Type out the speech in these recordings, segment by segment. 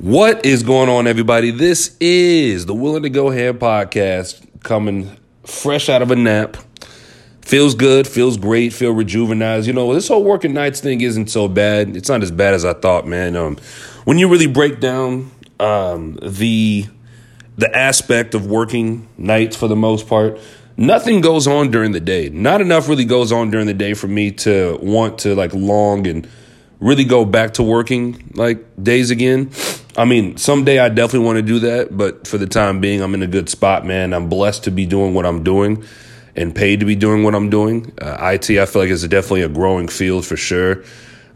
What is going on, everybody? This is the Willing to Go Ham podcast coming fresh out of a nap. Feels good, feels great, feel rejuvenized. You know, this whole working nights thing isn't so bad. It's not as bad as I thought, man. Um, when you really break down um, the the aspect of working nights for the most part, nothing goes on during the day. Not enough really goes on during the day for me to want to like long and really go back to working like days again. I mean, someday I definitely want to do that, but for the time being, I'm in a good spot, man. I'm blessed to be doing what I'm doing and paid to be doing what I'm doing. Uh, IT, I feel like is definitely a growing field for sure.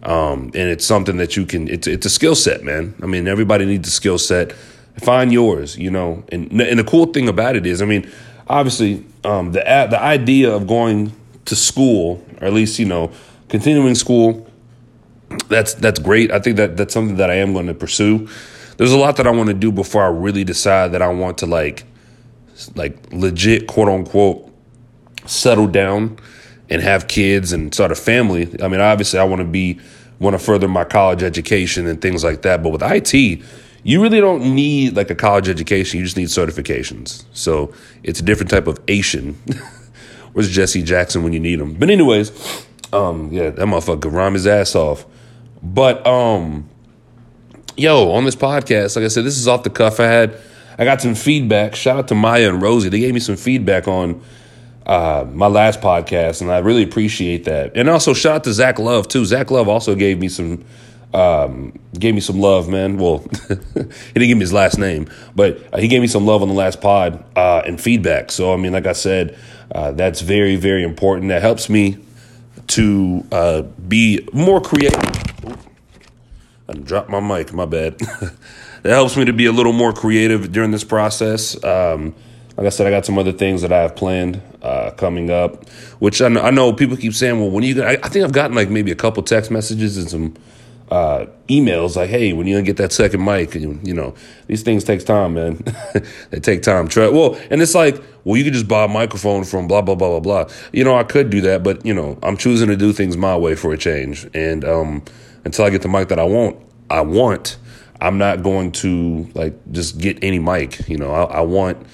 Um, and it's something that you can, it's, it's a skill set, man. I mean, everybody needs a skill set. Find yours, you know. And, and the cool thing about it is, I mean, obviously, um, the, the idea of going to school, or at least, you know, continuing school, that's that's great. I think that that's something that I am going to pursue. There's a lot that I want to do before I really decide that I want to like like legit quote unquote settle down and have kids and start a family. I mean, obviously I want to be want to further my college education and things like that, but with IT, you really don't need like a college education. You just need certifications. So, it's a different type of Asian. Where's Jesse Jackson when you need him? But anyways, um, yeah, that motherfucker rhyme his ass off. But um, yo, on this podcast, like I said, this is off the cuff. I had I got some feedback. Shout out to Maya and Rosie. They gave me some feedback on uh, my last podcast, and I really appreciate that. And also shout out to Zach Love too. Zach Love also gave me some um, gave me some love, man. Well, he didn't give me his last name, but uh, he gave me some love on the last pod uh, and feedback. So I mean, like I said, uh, that's very very important. That helps me to uh, be more creative I dropped my mic, my bad. that helps me to be a little more creative during this process. Um, like I said, I got some other things that I have planned uh, coming up, which I know, I know, people keep saying, well, when you, I, I think I've gotten like maybe a couple text messages and some uh, emails like, hey, when you gonna get that second mic? You, you know, these things takes time, man. they take time. Well, and it's like, well, you could just buy a microphone from blah blah blah blah blah. You know, I could do that, but you know, I'm choosing to do things my way for a change. And um, until I get the mic that I want, I want, I'm not going to like just get any mic. You know, I, I want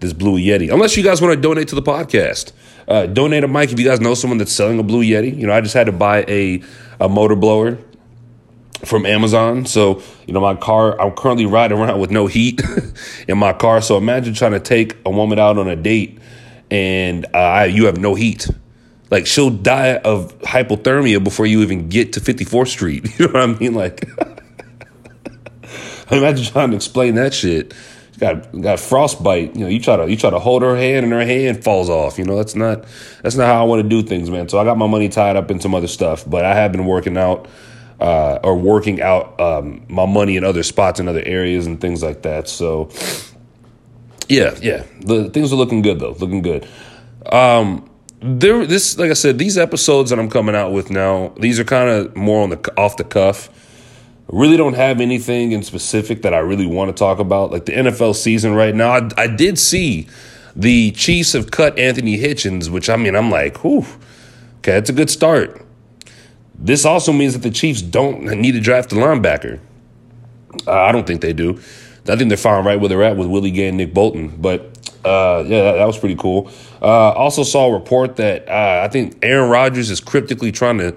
this Blue Yeti. Unless you guys want to donate to the podcast, uh, donate a mic if you guys know someone that's selling a Blue Yeti. You know, I just had to buy a a motor blower from Amazon. So, you know, my car, I'm currently riding around with no heat in my car. So imagine trying to take a woman out on a date and uh, you have no heat. Like she'll die of hypothermia before you even get to 54th Street. You know what I mean? Like, imagine trying to explain that shit. got got frostbite. You know, you try to you try to hold her hand and her hand falls off. You know, that's not that's not how I want to do things, man. So I got my money tied up in some other stuff, but I have been working out uh, or working out um, my money in other spots in other areas and things like that. So yeah, yeah, the things are looking good though, looking good. Um, there, this like I said, these episodes that I'm coming out with now, these are kind of more on the off the cuff. really don't have anything in specific that I really want to talk about. Like the NFL season right now, I, I did see the Chiefs have cut Anthony Hitchens, which I mean, I'm like, whew, okay, that's a good start. This also means that the Chiefs don't need to draft a linebacker. Uh, I don't think they do. I think they're fine right where they're at with Willie Gay and Nick Bolton. But uh, yeah, that, that, was pretty cool. Uh, also saw a report that uh, I think Aaron Rodgers is cryptically trying to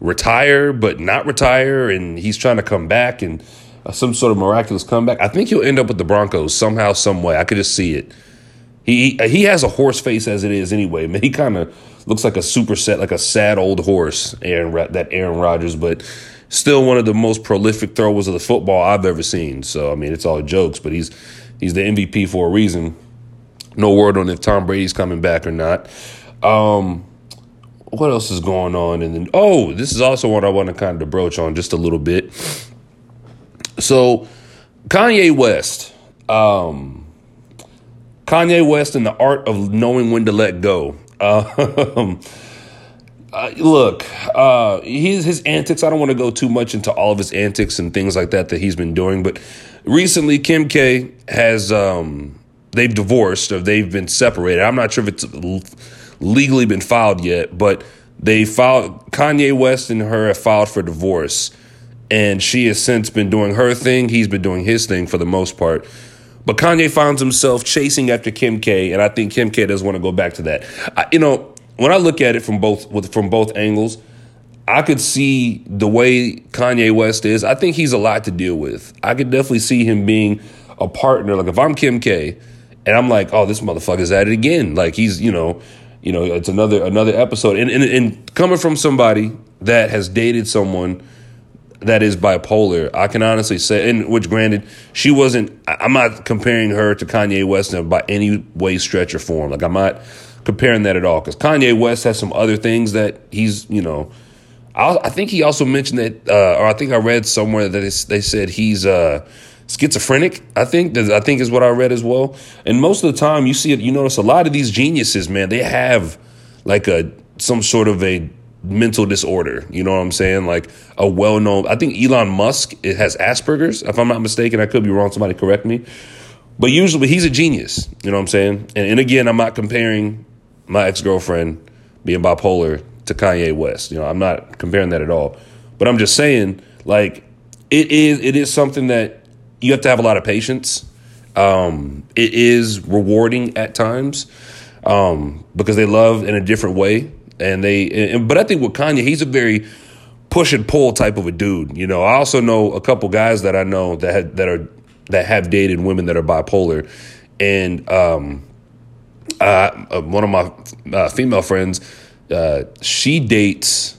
retire, but not retire, and he's trying to come back and uh, some sort of miraculous comeback. I think he'll end up with the Broncos somehow, some way. I could just see it. He he has a horse face as it is anyway. Man, he kind of looks like a super set, like a sad old horse. Aaron that Aaron Rodgers, but still one of the most prolific throwers of the football I've ever seen. So I mean, it's all jokes, but he's he's the MVP for a reason. No word on if Tom Brady's coming back or not. Um, what else is going on? And then oh, this is also what I want to kind of broach on just a little bit. So Kanye West. Um, Kanye West and the art of knowing when to let go. Um, uh, look, uh, his his antics. I don't want to go too much into all of his antics and things like that that he's been doing, but recently Kim K has um, they've divorced or they've been separated. I'm not sure if it's legally been filed yet, but they filed Kanye West and her have filed for divorce, And she has since been doing her thing. He's been doing his thing for the most part. But Kanye finds himself chasing after Kim K, and I think Kim K doesn't want to go back to that. I, you know, when I look at it from both from both angles, I could see the way Kanye West is. I think he's a lot to deal with. I could definitely see him being a partner. Like if I'm Kim K, and I'm like, oh, this motherfucker's at it again. Like he's, you know, you know, it's another another episode. And, and, and coming from somebody that has dated someone that is bipolar, I can honestly say, and which granted, she wasn't, I'm not comparing her to Kanye West by any way, stretch, or form. Like, I'm not comparing that at all because Kanye West has some other things that he's, you know, I, I think he also mentioned that, uh, or I think I read somewhere that they said he's uh, schizophrenic. I think that I think is what I read as well. And most of the time, you see it, you notice a lot of these geniuses, man, they have like a some sort of a mental disorder. You know what I'm saying? Like a well known, I think Elon Musk it has Asperger's, if I'm not mistaken. I could be wrong. Somebody correct me. But usually he's a genius. You know what I'm saying? And, and again, I'm not comparing my ex girlfriend being bipolar to Kanye West. You know, I'm not comparing that at all. But I'm just saying, like, it is it is something that you have to have a lot of patience. Um, it is rewarding at times um, because they love in a different way and they. And, but I think with Kanye, he's a very push and pull type of a dude. You know, I also know a couple guys that I know that had, that are that have dated women that are bipolar, and um, uh, one of my uh, female friends, uh, she dates.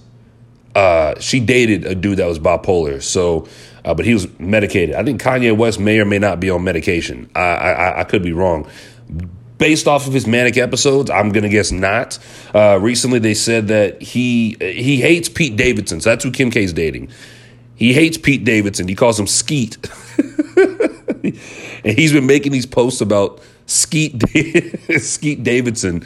Uh, she dated a dude that was bipolar, so uh, but he was medicated. I think Kanye West may or may not be on medication. I I, I could be wrong, based off of his manic episodes, I'm gonna guess not. Uh, recently, they said that he he hates Pete Davidson. So that's who Kim K's dating. He hates Pete Davidson. He calls him Skeet, and he's been making these posts about Skeet Skeet Davidson.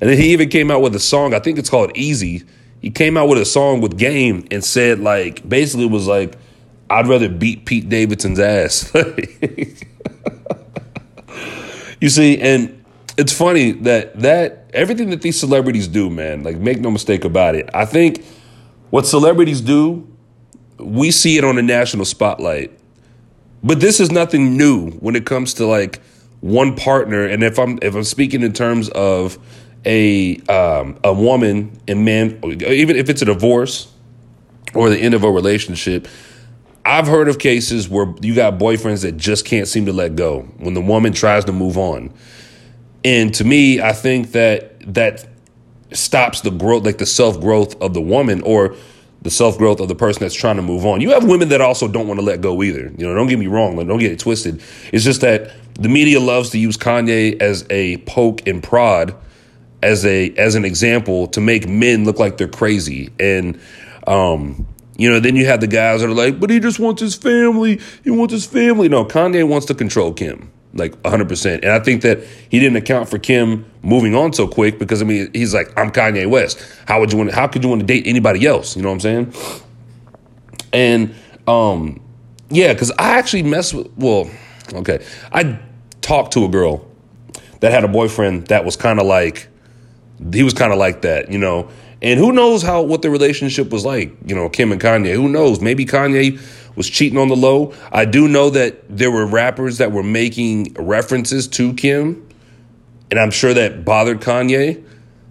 And then he even came out with a song. I think it's called Eazy. He came out with a song with Game and said like basically was like, I'd rather beat Pete Davidson's ass. you see, and it's funny that that everything that these celebrities do, man, like make no mistake about it. I think what celebrities do, we see it on the national spotlight. But this is nothing new when it comes to like one partner. And if I'm if I'm speaking in terms of a um, a woman and man, even if it's a divorce or the end of a relationship, I've heard of cases where you got boyfriends that just can't seem to let go when the woman tries to move on. And to me, I think that that stops the growth, like the self growth of the woman or the self growth of the person that's trying to move on. You have women that also don't want to let go either. You know, don't get me wrong, like, don't get it twisted. It's just that the media loves to use Kanye as a poke and prod, as a as an example to make men look like they're crazy. And um, you know, then you have the guys that are like, but he just wants his family. He wants his family. No, Kanye wants to control Kim like 100%. And I think that he didn't account for Kim moving on so quick because I mean, he's like, I'm Kanye West. How would you want how could you want to date anybody else? You know what I'm saying? And um yeah, cuz I actually messed with well, okay. I talked to a girl that had a boyfriend that was kind of like he was kind of like that, you know. And who knows how what the relationship was like, you know, Kim and Kanye. Who knows? Maybe Kanye was cheating on the low. I do know that there were rappers that were making references to Kim, and I'm sure that bothered Kanye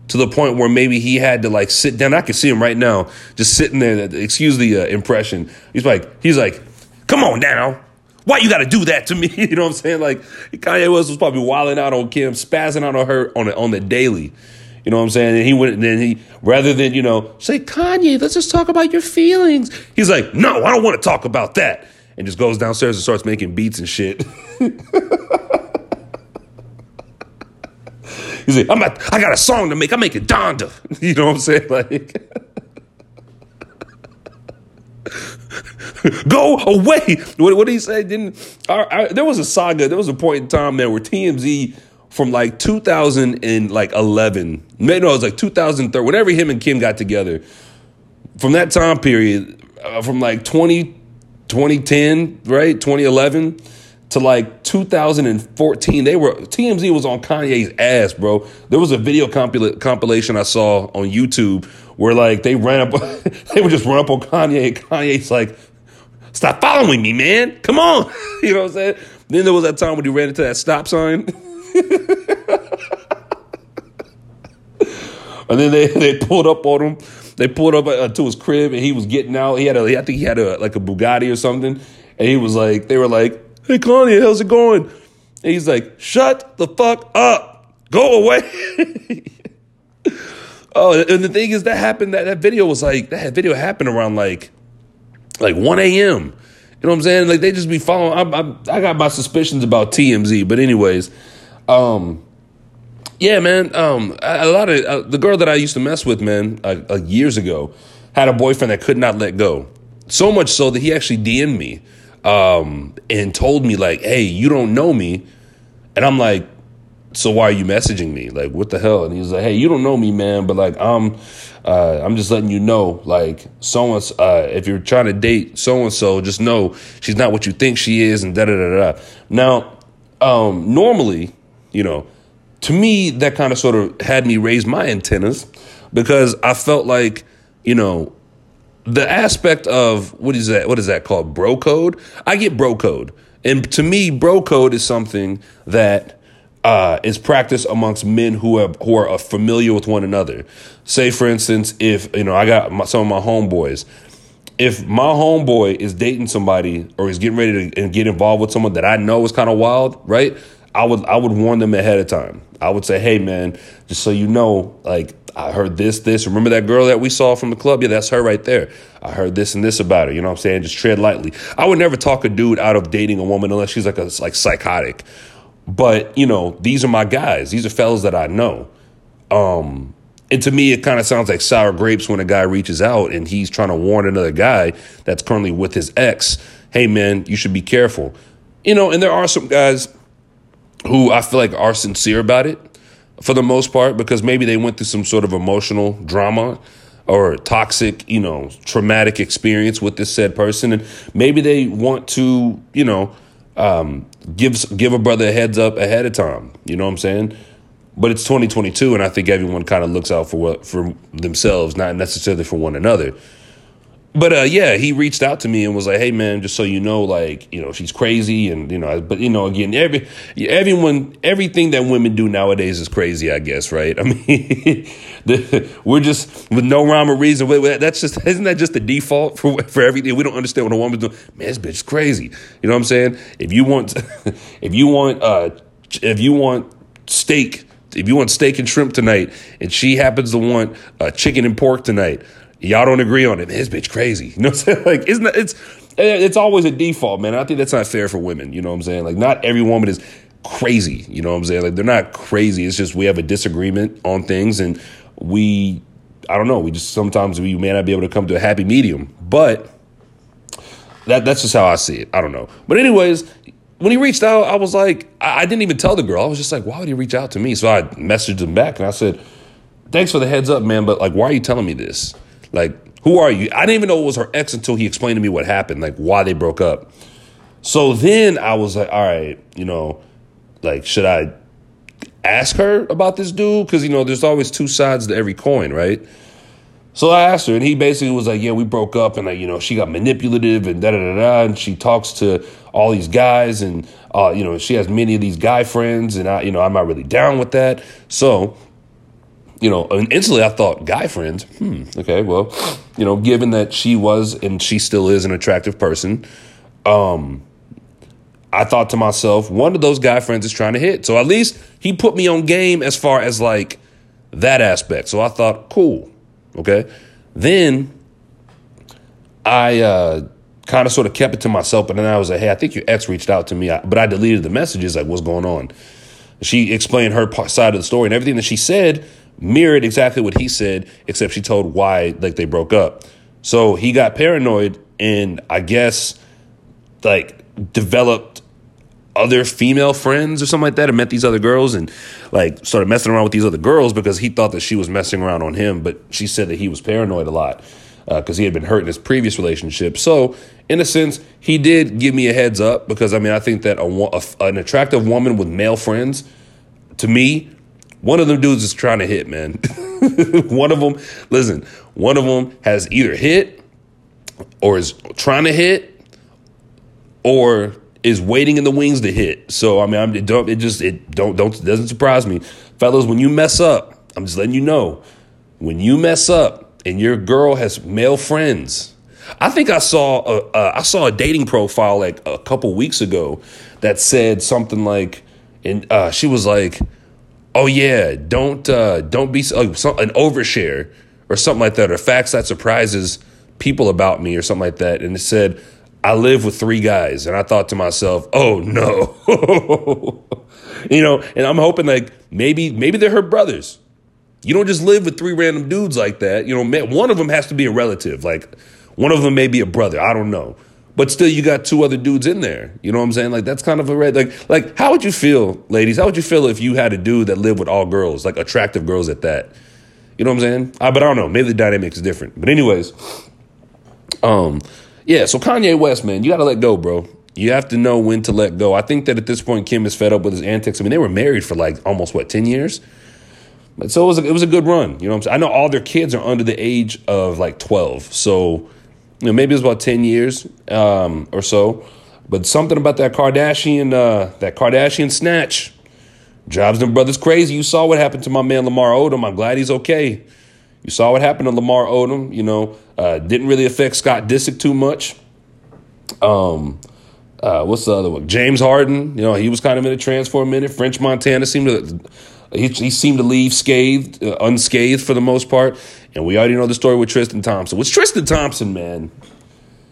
to the point where maybe he had to like sit down. I can see him right now, just sitting there. Excuse the uh, impression. He's like, he's like, come on now. Why you got to do that to me? you know what I'm saying? Like Kanye West was probably wilding out on Kim, spazzing out on her on the, on the daily. You know what I'm saying? And he went, and then he, rather than, you know, say, Kanye, let's just talk about your feelings. He's like, no, I don't want to talk about that. And just goes downstairs and starts making beats and shit. He's like, I'm about, I got a song to make. I'm making Donda. You know what I'm saying? Like, go away. What, what did he say? Didn't there was a saga? There was a point in time, man, where TMZ from like 2011, maybe no, it was like 2003, whenever him and Kim got together. From that time period, uh, from like 20, 2010, right, 2011 to like 2014, they were TMZ was on Kanye's ass, bro. There was a video compil- compilation I saw on YouTube where like they ran up, they would just run up on Kanye. And Kanye's like, Stop following me, man. Come on. you know what I'm saying? Then there was that time when he ran into that stop sign. and then they, they pulled up on him. They pulled up uh, to his crib and he was getting out. He had a, I think he had a like a Bugatti or something. And he was like, they were like, "Hey, Kanye, how's it going?" And he's like, "Shut the fuck up, go away." oh, and the thing is, that happened. That that video was like that video happened around like like one a.m. You know what I'm saying? Like they just be following. I, I, I got my suspicions about TMZ, but anyways, um, yeah, man. Um, a, a lot of uh, the girl that I used to mess with, man, uh, uh, years ago, had a boyfriend that could not let go. So much so that he actually DM'd me um, and told me like, "Hey, you don't know me," and I'm like, "So why are you messaging me? Like, what the hell?" And he's like, "Hey, you don't know me, man, but like, I'm, uh, I'm just letting you know, like, so and uh, if you're trying to date so and so, just know she's not what you think she is, and da da da da." Now, um, normally, you know to me, that kind of sort of had me raise my antennas because I felt like, you know, the aspect of what is that? What is that called? Bro code. I get bro code, and to me, bro code is something that uh, is practiced amongst men who are who are familiar with one another. Say, for instance, if you know, I got my, some of my homeboys. If my homeboy is dating somebody or he's getting ready to get involved with someone that I know is kind of wild, right? I would I would warn them ahead of time. I would say, hey man, just so you know, like I heard this, this. Remember that girl that we saw from the club? Yeah, that's her right there. I heard this and this about her. You know what I'm saying? Just tread lightly. I would never talk a dude out of dating a woman unless she's like a like psychotic. But you know, these are my guys. These are fellas that I know. Um, and to me, it kind of sounds like sour grapes when a guy reaches out and he's trying to warn another guy that's currently with his ex, hey man, you should be careful. You know, and there are some guys who I feel like are sincere about it for the most part because maybe they went through some sort of emotional drama or toxic, you know, traumatic experience with this said person, and maybe they want to, you know, um, give give a brother a heads up ahead of time. You know what I'm saying? But it's 2022, and I think everyone kind of looks out for what for themselves, not necessarily for one another but uh, yeah, he reached out to me and was like, "Hey, man, just so you know, like, you know, she's crazy, and you know, but you know, again, every everyone, everything that women do nowadays is crazy, I guess, right? I mean, the, we're just with no rhyme or reason. That's just isn't that just the default for for everything? We don't understand what a woman's doing. Man, this bitch is crazy. You know what I'm saying? If you want, if you want, uh, if you want steak. If you want steak and shrimp tonight, and she happens to want uh, chicken and pork tonight, y'all don't agree on it. Man, this bitch crazy. You know what I'm saying? Like, isn't that, it's eh, it's always a default, man. I think that's not fair for women. You know what I'm saying? Like, not every woman is crazy. You know what I'm saying? Like, they're not crazy. It's just we have a disagreement on things, and we, I don't know, we just sometimes we may not be able to come to a happy medium. But that that's just how I see it. I don't know. But anyways, when he reached out, I was like, I, I didn't even tell the girl. I was just like, why would he reach out to me? So I messaged him back and I said, thanks for the heads up, man. But like, why are you telling me this? Like, who are you? I didn't even know it was her ex until he explained to me what happened, like why they broke up. So then I was like, all right, you know, like, should I ask her about this dude? Because, you know, there's always two sides to every coin, right? So I asked her, and he basically was like, yeah, we broke up, and, like, you know, she got manipulative and da da da da, and she talks to all these guys, and, uh, you know, she has many of these guy friends, and I, you know, I'm not really down with that. So you know, instantly I thought, guy friends, hmm, okay, well, you know, given that she was and she still is an attractive person, um, I thought to myself, one of those guy friends is trying to hit. So at least he put me on game as far as like that aspect. So I thought, cool, okay. Then I uh, kind of sort of kept it to myself, but then I was like, hey, I think your ex reached out to me, but I deleted the messages, like, what's going on? She explained her side of the story and everything that she said mirrored exactly what he said, except she told why like they broke up. So he got paranoid and I guess like developed other female friends or something like that and met these other girls and like started messing around with these other girls because he thought that she was messing around on him but she said that he was paranoid a lot because uh, he had been hurt in his previous relationship so in a sense he did give me a heads up because i mean i think that a, a, an attractive woman with male friends to me one of them dudes is trying to hit, man. one of them, listen, one of them has either hit or is trying to hit or is waiting in the wings to hit. So I mean, I'm, it don't it just it don't don't it doesn't surprise me, fellas. When you mess up, I'm just letting you know. When you mess up and your girl has male friends, I think I saw a, uh, I saw a dating profile like a couple weeks ago that said something like, and uh, she was like, "Oh yeah, don't uh, don't be uh, some, an overshare or something like that, or facts that surprises people about me or something like that." And it said, "I live with three guys," and I thought to myself, "Oh no." you know, and I'm hoping like maybe maybe they're her brothers. You don't just live with three random dudes like that. You know, one of them has to be a relative. Like one of them may be a brother. I don't know. But still, you got two other dudes in there. You know what I'm saying? Like that's kind of a red. Like, like how would you feel, ladies? How would you feel if you had a dude that lived with all girls, like attractive girls at that? You know what I'm saying? I, but I don't know. Maybe the dynamic is different. But anyways, um, yeah. So Kanye West, man, you got to let go, bro. You have to know when to let go. I think that at this point, Kim is fed up with his antics. I mean, they were married for like almost what ten years. But so it was a, it was a good run. You know what I'm saying? I know all their kids are under the age of like 12. So, you know, maybe it was about 10 years um, or so. But something about that Kardashian, uh, that Kardashian snatch drives them brothers crazy. You saw what happened to my man Lamar Odom. I'm glad he's okay. You saw what happened to Lamar Odom. You know, uh, didn't really affect Scott Disick too much. Um, uh, what's the other one? James Harden. You know, he was kind of in a a minute. French Montana seemed to he, he seemed to leave scathed, uh, unscathed for the most part. And we already know the story with Tristan Thompson. With Tristan Thompson, man.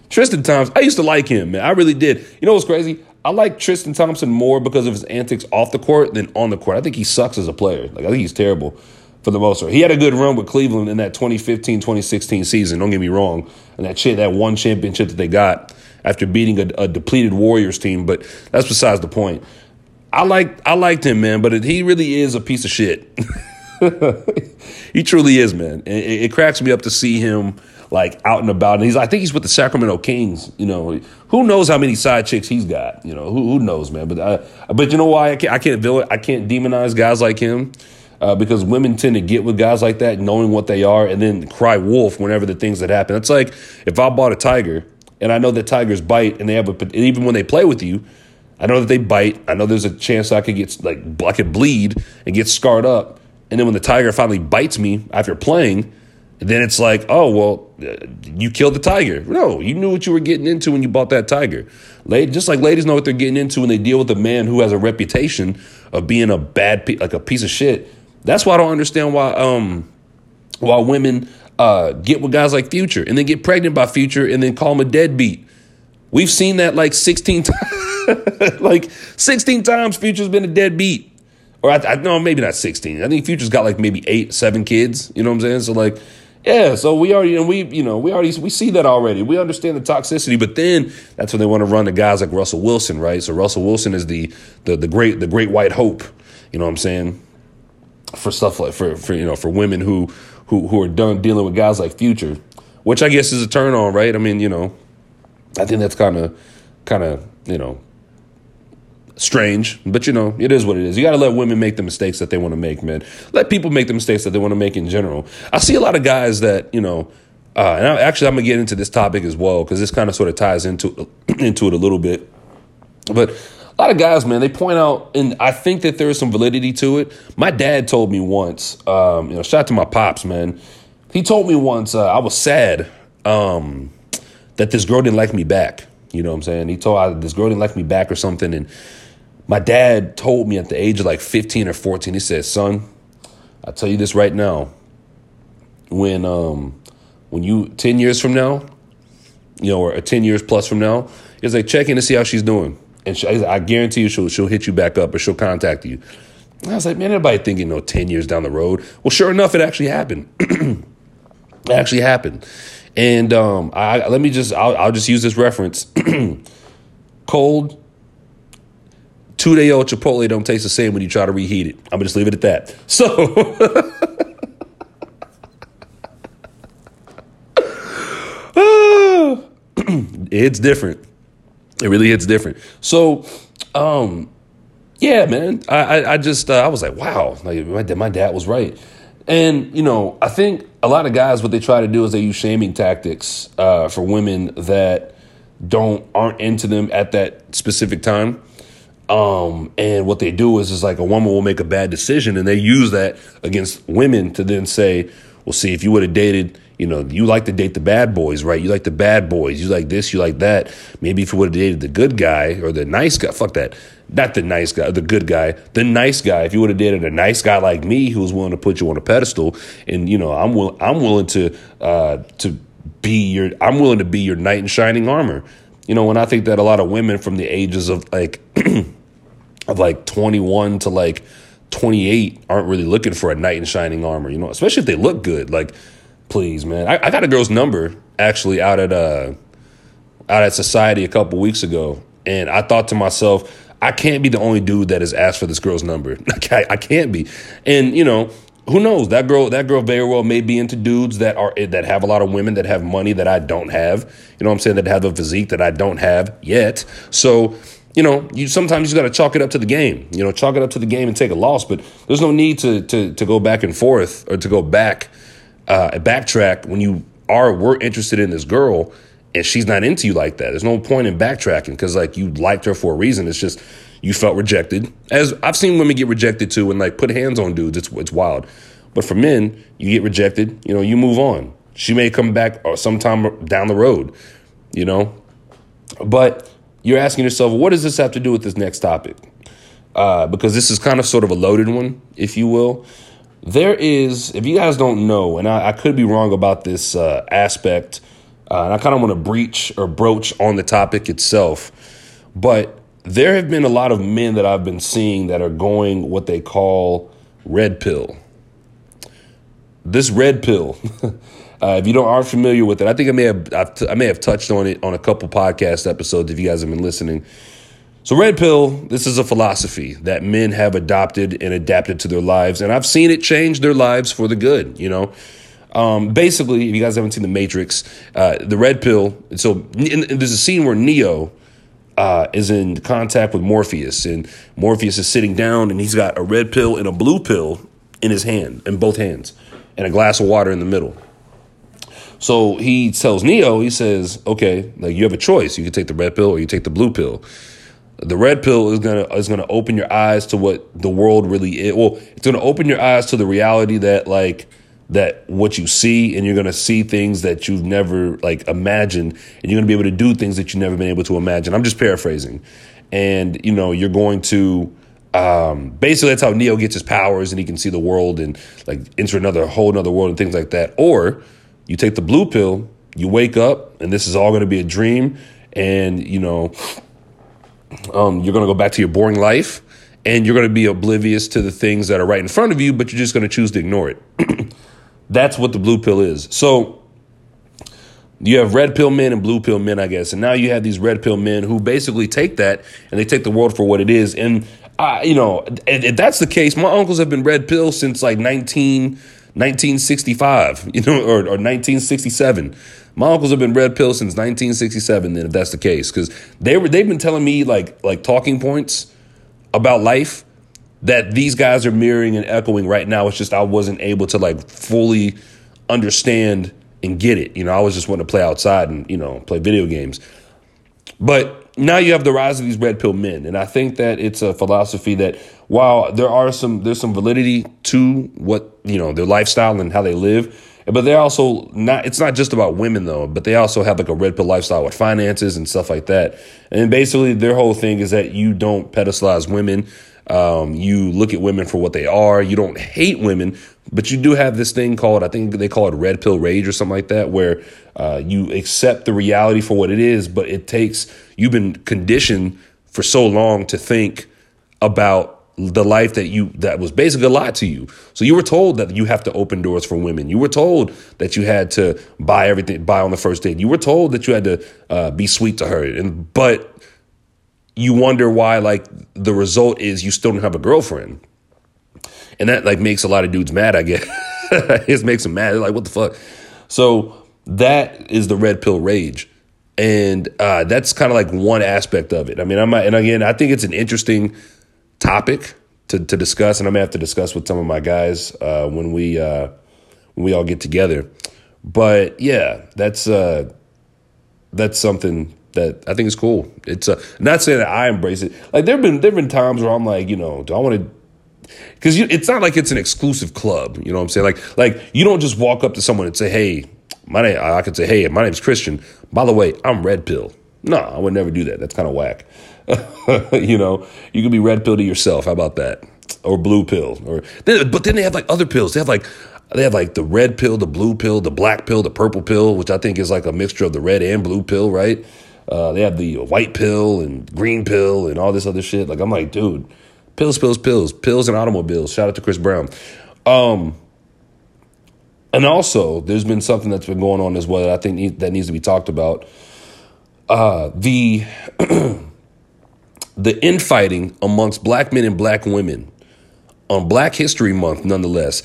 Tristan Thompson, I used to like him, man. I really did. You know what's crazy? I like Tristan Thompson more because of his antics off the court than on the court. I think he sucks as a player. Like I think he's terrible for the most part. He had a good run with Cleveland in that 2015-2016 season. Don't get me wrong. And that shit, that one championship that they got after beating a, a depleted Warriors team, but that's besides the point. I like I liked him, man, but he really is a piece of shit. he truly is, man. It, it, cracks me up to see him like out and about. And he's I think he's with the Sacramento Kings. You know, who knows how many side chicks he's got? You know, who, who knows, man? But uh, but you know why I can't I can't I can't demonize guys like him. Uh, because women tend to get with guys like that, knowing what they are, and then cry wolf whenever the things that happen. It's like if I bought a tiger and I know that tigers bite, and they have a, even when they play with you, I know that they bite. I know there's a chance I could get like I could bleed and get scarred up. And then when the tiger finally bites me after playing, then it's like, oh well, uh, you killed the tiger. No, you knew what you were getting into when you bought that tiger. Just like ladies know what they're getting into when they deal with a man who has a reputation of being a bad, like a piece of shit. That's why I don't understand why um why women uh, get with guys like Future and then get pregnant by Future and then call him a deadbeat. We've seen that like 16 times. like 16 times Future's been a deadbeat. Or I, I no, maybe not 16. I think Future's got like maybe eight, seven kids. You know what I'm saying? So like, yeah. So we already, and we, you know, we already we see that already. We understand the toxicity, but then that's when they want to run to guys like Russell Wilson, right? So Russell Wilson is the the the great the great white hope. You know what I'm saying? For stuff like for for you know for women who who who are done dealing with guys like Future, which I guess is a turn on, right? I mean, you know, I think that's kind of kind of you know strange, but you know, it is what it is. You got to let women make the mistakes that they want to make, man. Let people make the mistakes that they want to make in general. I see a lot of guys that, you know, uh, and I, actually, I'm gonna get into this topic as well because this kind of sort of ties into into it a little bit. But a lot of guys, man, they point out, and I think that there is some validity to it. My dad told me once, um, you know, shout out to my pops, man. He told me once uh, I was sad um, that this girl didn't like me back. You know what I'm saying? He told I, this girl didn't like me back or something, and my dad told me at the age of like 15 or 14, he said, son, I'll tell you this right now. When um when you 10 years from now, you know, or 10 years plus from now, he's like, check in to see how she's doing. And she, I guarantee you she'll she'll hit you back up or she'll contact you. And I was like, man, everybody thinking, you know, 10 years down the road. Well, sure enough, it actually happened. it actually happened. And um, I let me just I'll, I'll just use this reference. Cold two day old Chipotle don't taste the same when you try to reheat it. I'm gonna just leave it at that. So it's different. It really hits different. So, um, yeah, man, I, I, I just, uh, I was like, wow, like my, my dad was right. And, you know, I think a lot of guys, what they try to do is they use shaming tactics uh, for women that don't aren't into them at that specific time. Um, and what they do is is like a woman will make a bad decision and they use that against women to then say, well, see, if you would have dated, you know, you like to date the bad boys, right? You like the bad boys. You like this, you like that. Maybe if you would have dated the good guy or the nice guy, fuck that. Not the nice guy, the good guy, the nice guy. If you would have dated a nice guy like me who was willing to put you on a pedestal, and you know, I'm will, I'm willing to uh, to be your, I'm willing to be your knight in shining armor. You know, when I think that a lot of women from the ages of like of like 21 to like 28 aren't really looking for a knight in shining armor, you know, especially if they look good. Like, please, man. I, I got a girl's number actually out at uh out at society a couple weeks ago, and I thought to myself, I can't be the only dude that has asked for this girl's number. I, I can't be. And you know, who knows? That girl, that girl very well may be into dudes that are that have a lot of women that have money that I don't have. You know what I'm saying? That have a physique that I don't have yet. So you know, you sometimes you got to chalk it up to the game. You know, chalk it up to the game and take a loss. But there's no need to to to go back and forth or to go back uh, backtrack when you are were interested in this girl and she's not into you like that. There's no point in backtracking because like you liked her for a reason. It's just you felt rejected. As I've seen women get rejected too and like put hands on dudes. It's it's wild. But for men, you get rejected. You know, you move on. She may come back uh, sometime down the road. You know, but you're asking yourself, what does this have to do with this next topic? Uh, because this is kind of sort of a loaded one, if you will. There is, if you guys don't know, and I, I could be wrong about this uh, aspect, uh, and I kind of want to breach or broach on the topic itself, but there have been a lot of men that I've been seeing that are going what they call red pill. This red pill Uh, if you don't aren't familiar with it, I think I may have I've t- I may have touched on it on a couple podcast episodes. If you guys have been listening, so red pill, this is a philosophy that men have adopted and adapted to their lives, and I've seen it change their lives for the good. You know, um, basically, if you guys haven't seen The Matrix, uh, the red pill. So in, there's a scene where Neo. Uh, is in contact with Morpheus, and Morpheus is sitting down, and he's got a red pill and a blue pill in his hand, in both hands, and a glass of water in the middle. So he tells Neo, he says, okay, like you have a choice. You can take the red pill or you take the blue pill. The red pill is gonna is gonna open your eyes to what the world really is. Well, it's gonna open your eyes to the reality that like that what you see, and you're gonna see things that you've never like imagined, and you're gonna be able to do things that you've never been able to imagine. I'm just paraphrasing, and you know you're going to um, basically that's how Neo gets his powers, and he can see the world and like enter another whole another world and things like that. Or you take the blue pill, you wake up, and this is all going to be a dream, and you know, um, you're going to go back to your boring life, and you're going to be oblivious to the things that are right in front of you, but you're just going to choose to ignore it. That's what the blue pill is. So you have red pill men and blue pill men, I guess, and now you have these red pill men who basically take that and they take the world for what it is, and uh, you know, if that's the case, my uncles have been red pill since like 19- 1965, you know, or, or 1967. My uncles have been red pill since 1967. Then, if that's the case, because they were they've been telling me like like talking points about life that these guys are mirroring and echoing right now. It's just I wasn't able to like fully understand and get it. You know, I was just wanting to play outside and you know play video games. But now you have the rise of these red pill men, and I think that it's a philosophy that while there are some there's some validity to what you know their lifestyle and how they live, but they're also not. It's not just about women though, but they also have like a red pill lifestyle with finances and stuff like that. And basically, their whole thing is that you don't pedestalize women. Um, you look at women for what they are. You don't hate women, but you do have this thing called, I think they call it red pill rage or something like that, where uh, you accept the reality for what it is, but it takes, you've been conditioned for so long to think about the life that you that was basically a lie to you. So you were told that you have to open doors for women. You were told that you had to buy everything, buy on the first date. You were told that you had to uh, be sweet to her, and but you wonder why like the result is you still don't have a girlfriend. And that like makes a lot of dudes mad i guess. It just makes them mad. They're like what the fuck? So that is the red pill rage. And uh, that's kind of like one aspect of it. I mean i'm and again i think it's an interesting topic to, to discuss and i'm gonna have to discuss with some of my guys uh, when we uh, when we all get together. But yeah that's uh that's something that I think is cool. It's a not saying that I embrace it. Like there've been there've been times where I'm like, you know, do I want to because it's not like it's an exclusive club. You know what I'm saying? Like, like you don't just walk up to someone and say, "Hey, my name." I could say, "Hey, my name's Christian. By the way, I'm red pill." No, I would never do that. That's kind of whack. you know, you could be red pill to yourself. How about that? Or blue pill. Or but then they have like other pills. They have like they have like the red pill, the blue pill, the black pill, the purple pill, which I think is like a mixture of the red and blue pill, right? Uh, they have the white pill and green pill and all this other shit. Like I'm like, dude, pills, pills, pills, pills and automobiles. Shout out to Chris Brown. Um, and also, there's been something that's been going on as well that I think that needs to be talked about. Uh, the the infighting amongst black men and black women on Black History Month, nonetheless.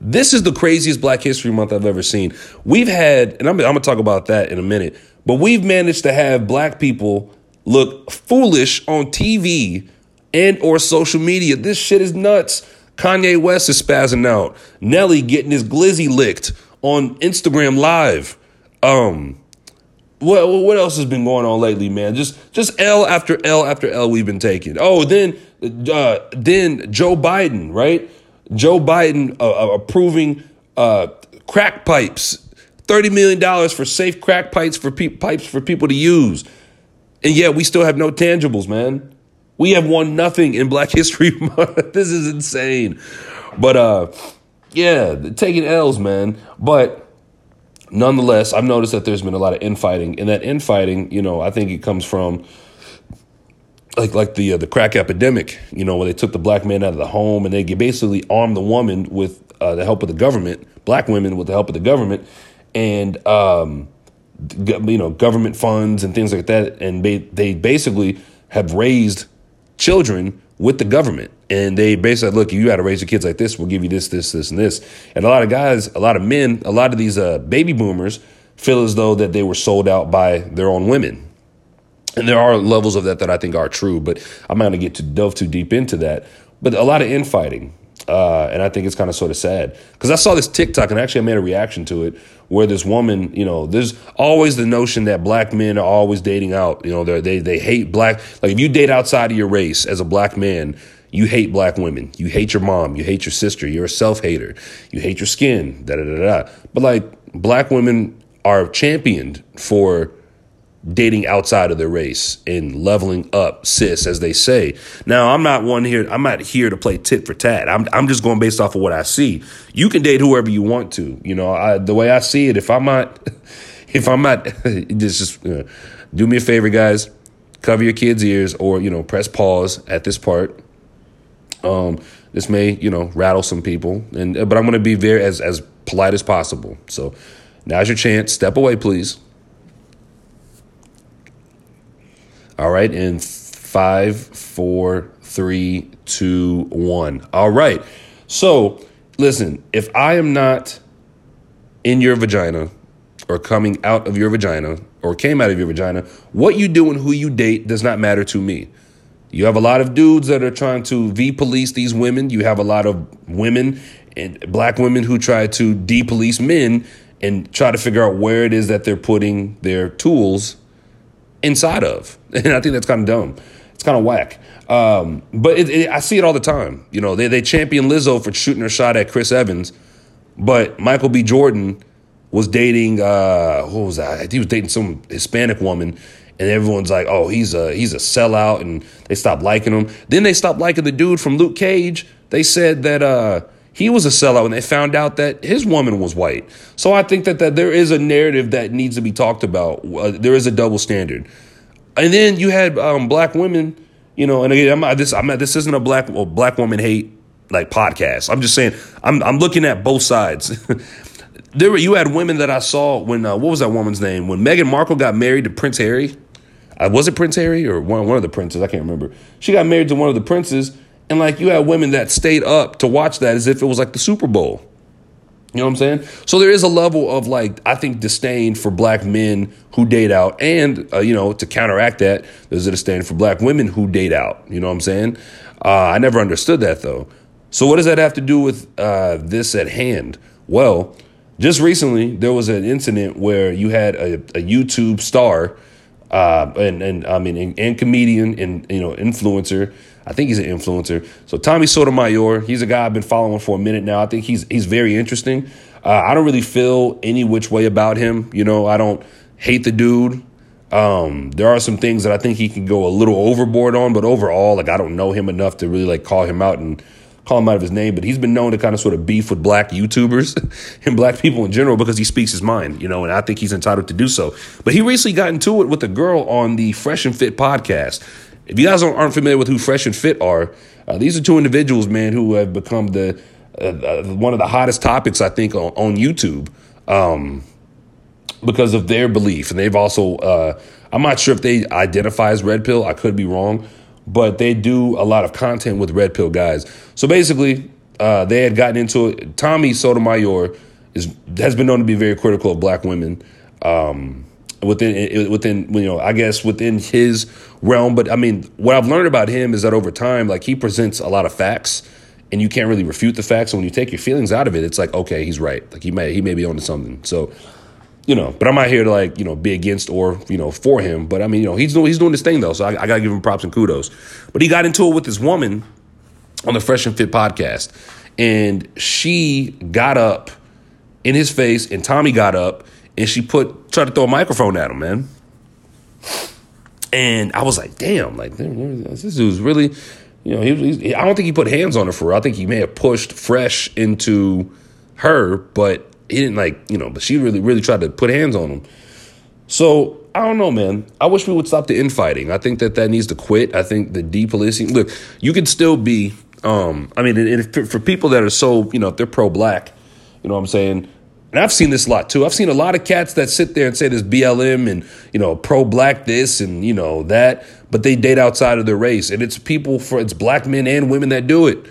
This is the craziest Black History Month I've ever seen. We've had, and I'm, I'm going to talk about that in a minute, but we've managed to have black people look foolish on TV and or social media. This shit is nuts. Kanye West is spazzing out. Nelly getting his glizzy licked on Instagram Live. Um, what what else has been going on lately, man? Just just L after L after L we've been taking. Oh, then uh, then Joe Biden, right? Joe Biden uh, uh, approving uh, crack pipes, thirty million dollars for safe crack pipes for pe- pipes for people to use, and yet we still have no tangibles, man. We have won nothing in Black History Month. this is insane, but uh, yeah, taking L's, man. But nonetheless, I've noticed that there's been a lot of infighting, and that infighting, you know, I think it comes from like like the uh, the crack epidemic, you know, where they took the black man out of the home and they basically armed the woman with uh, the help of the government, black women with the help of the government, and um, you know, government funds and things like that, and they basically have raised children with the government. And they basically look, you got to raise your kids like this. We'll give you this, this, this, and this. And a lot of guys, a lot of men, a lot of these uh, baby boomers feel as though that they were sold out by their own women. And there are levels of that that I think are true, but I'm not going to get to delve too deep into that. But a lot of infighting, uh, and I think it's kind of sort of sad because I saw this TikTok and actually I made a reaction to it where this woman, you know, there's always the notion that black men are always dating out. You know, they they hate black. Like if you date outside of your race as a black man, you hate black women. You hate your mom. You hate your sister. You're a self hater. You hate your skin. Da da da da. But like black women are championed for dating outside of their race and leveling up cis as they say. Now i'm not one here i'm not here to play tit for tat. I'm, I'm just going based off of what i see. You can date whoever you want to you know. I, the way i see it if i'm not if i'm not just, just uh, do me a favor guys. Cover your kids ears or you know press pause at this part. Um this may you know rattle some people and but i'm going to be very as as polite as possible. So now's your chance. Step away please All right, in five, four, three, two, one. All right. So listen, if I am not in your vagina or coming out of your vagina or came out of your vagina, what you do and who you date does not matter to me. You have a lot of dudes that are trying to v police these women. You have a lot of women and black women who try to de police men and try to figure out where it is that they're putting their tools inside of. And I think that's kind of dumb. It's kind of whack. Um, but it, it, I see it all the time. You know, they, they champion Lizzo for shooting her shot at Chris Evans, but Michael B. Jordan was dating, uh, what was that? He was dating some Hispanic woman, and everyone's like, oh, he's a, he's a sellout, and they stopped liking him. Then they stopped liking the dude from Luke Cage. They said that, uh, he was a sellout when they found out that his woman was white. So I think that, that there is a narrative that needs to be talked about. Uh, there is a double standard. And then you had um, black women, you know, and again, I'm not, this, I'm not, this isn't a black black woman hate like podcast. I'm just saying, I'm, I'm looking at both sides. there were, you had women that I saw when, uh, what was that woman's name? When Meghan Markle got married to Prince Harry. Uh, was it Prince Harry or one, one of the princes? I can't remember. She got married to one of the princes and like you had women that stayed up to watch that as if it was like the Super Bowl. You know what I'm saying? So there is a level of like I think disdain for black men who date out, and uh, you know to counteract that, there's a disdain for black women who date out. You know what I'm saying? Uh, I never understood that though. So what does that have to do with uh, this at hand? Well, just recently there was an incident where you had a, a YouTube star uh, and and I mean, and, and, comedian and you know influencer. I think he's an influencer. So Tommy Sotomayor, he's a guy I've been following for a minute now. I think he's he's very interesting. Uh, I don't really feel any which way about him. You know, I don't hate the dude. Um, there are some things that I think he can go a little overboard on, but overall, like I don't know him enough to really like call him out and call him out of his name, but he's been known to kind of sort of beef with black YouTubers and black people in general because he speaks his mind, you know, and I think he's entitled to do so. But he recently got into it with a girl on the Fresh and Fit podcast. If you guys aren't familiar with who Fresh and Fit are, uh, these are two individuals, man, who have become the uh, uh, one of the hottest topics I think on, on YouTube um, because of their belief, and they've also. Uh, I'm not sure if they identify as red pill. I could be wrong, but they do a lot of content with red pill guys. So basically, uh, they had gotten into it. Tommy Sotomayor is has been known to be very critical of black women. Um, within within you know I guess within his realm, but I mean what I've learned about him is that over time, like he presents a lot of facts, and you can't really refute the facts. And when you take your feelings out of it, it's like okay, he's right. Like he may he may be onto something. So you know, but I'm not here to like, you know, be against or, you know, for him. But I mean, you know, he's doing he's doing this thing though. So I, I gotta give him props and kudos. But he got into it with this woman on the Fresh and Fit podcast. And she got up in his face, and Tommy got up and she put tried to throw a microphone at him, man. And I was like, damn, like this dude's really, you know, he, he, I don't think he put hands on her for. Her. I think he may have pushed Fresh into her, but he didn't like, you know, but she really, really tried to put hands on him. So I don't know, man. I wish we would stop the infighting. I think that that needs to quit. I think the depolicing. Look, you can still be. Um, I mean, for people that are so, you know, if they're pro-black, you know what I'm saying. And I've seen this a lot too. I've seen a lot of cats that sit there and say this BLM and you know pro-black this and you know that, but they date outside of their race, and it's people for it's black men and women that do it.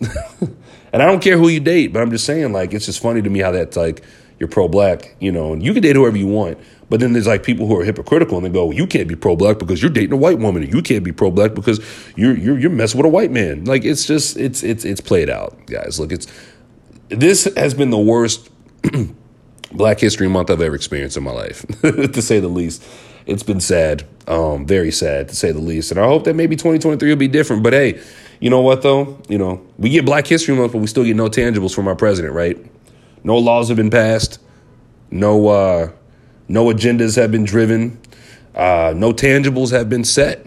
And I don't care who you date, but I'm just saying, like, it's just funny to me how that's like you're pro black, you know, and you can date whoever you want. But then there's like people who are hypocritical and they go, you can't be pro black because you're dating a white woman. You can't be pro black because you're you're you're messing with a white man. Like it's just it's it's it's played out, guys. Look, it's this has been the worst Black History Month I've ever experienced in my life, to say the least. It's been sad, um, very sad to say the least. And I hope that maybe 2023 will be different. But hey, you know what though? You know, we get Black History Month, but we still get no tangibles from our president, right? No laws have been passed. No, uh, no agendas have been driven. Uh, no tangibles have been set.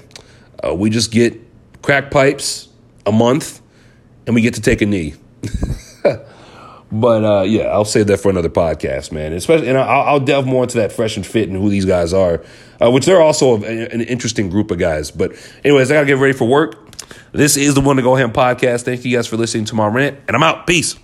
Uh, we just get crack pipes a month, and we get to take a knee. but uh, yeah, I'll save that for another podcast, man. Especially, and I'll, I'll, delve more into that fresh and fit and who these guys are, uh, which they're also an interesting group of guys. But anyways, I gotta get ready for work. This is the One to Go Ham podcast. Thank you guys for listening to my rant, and I'm out. Peace.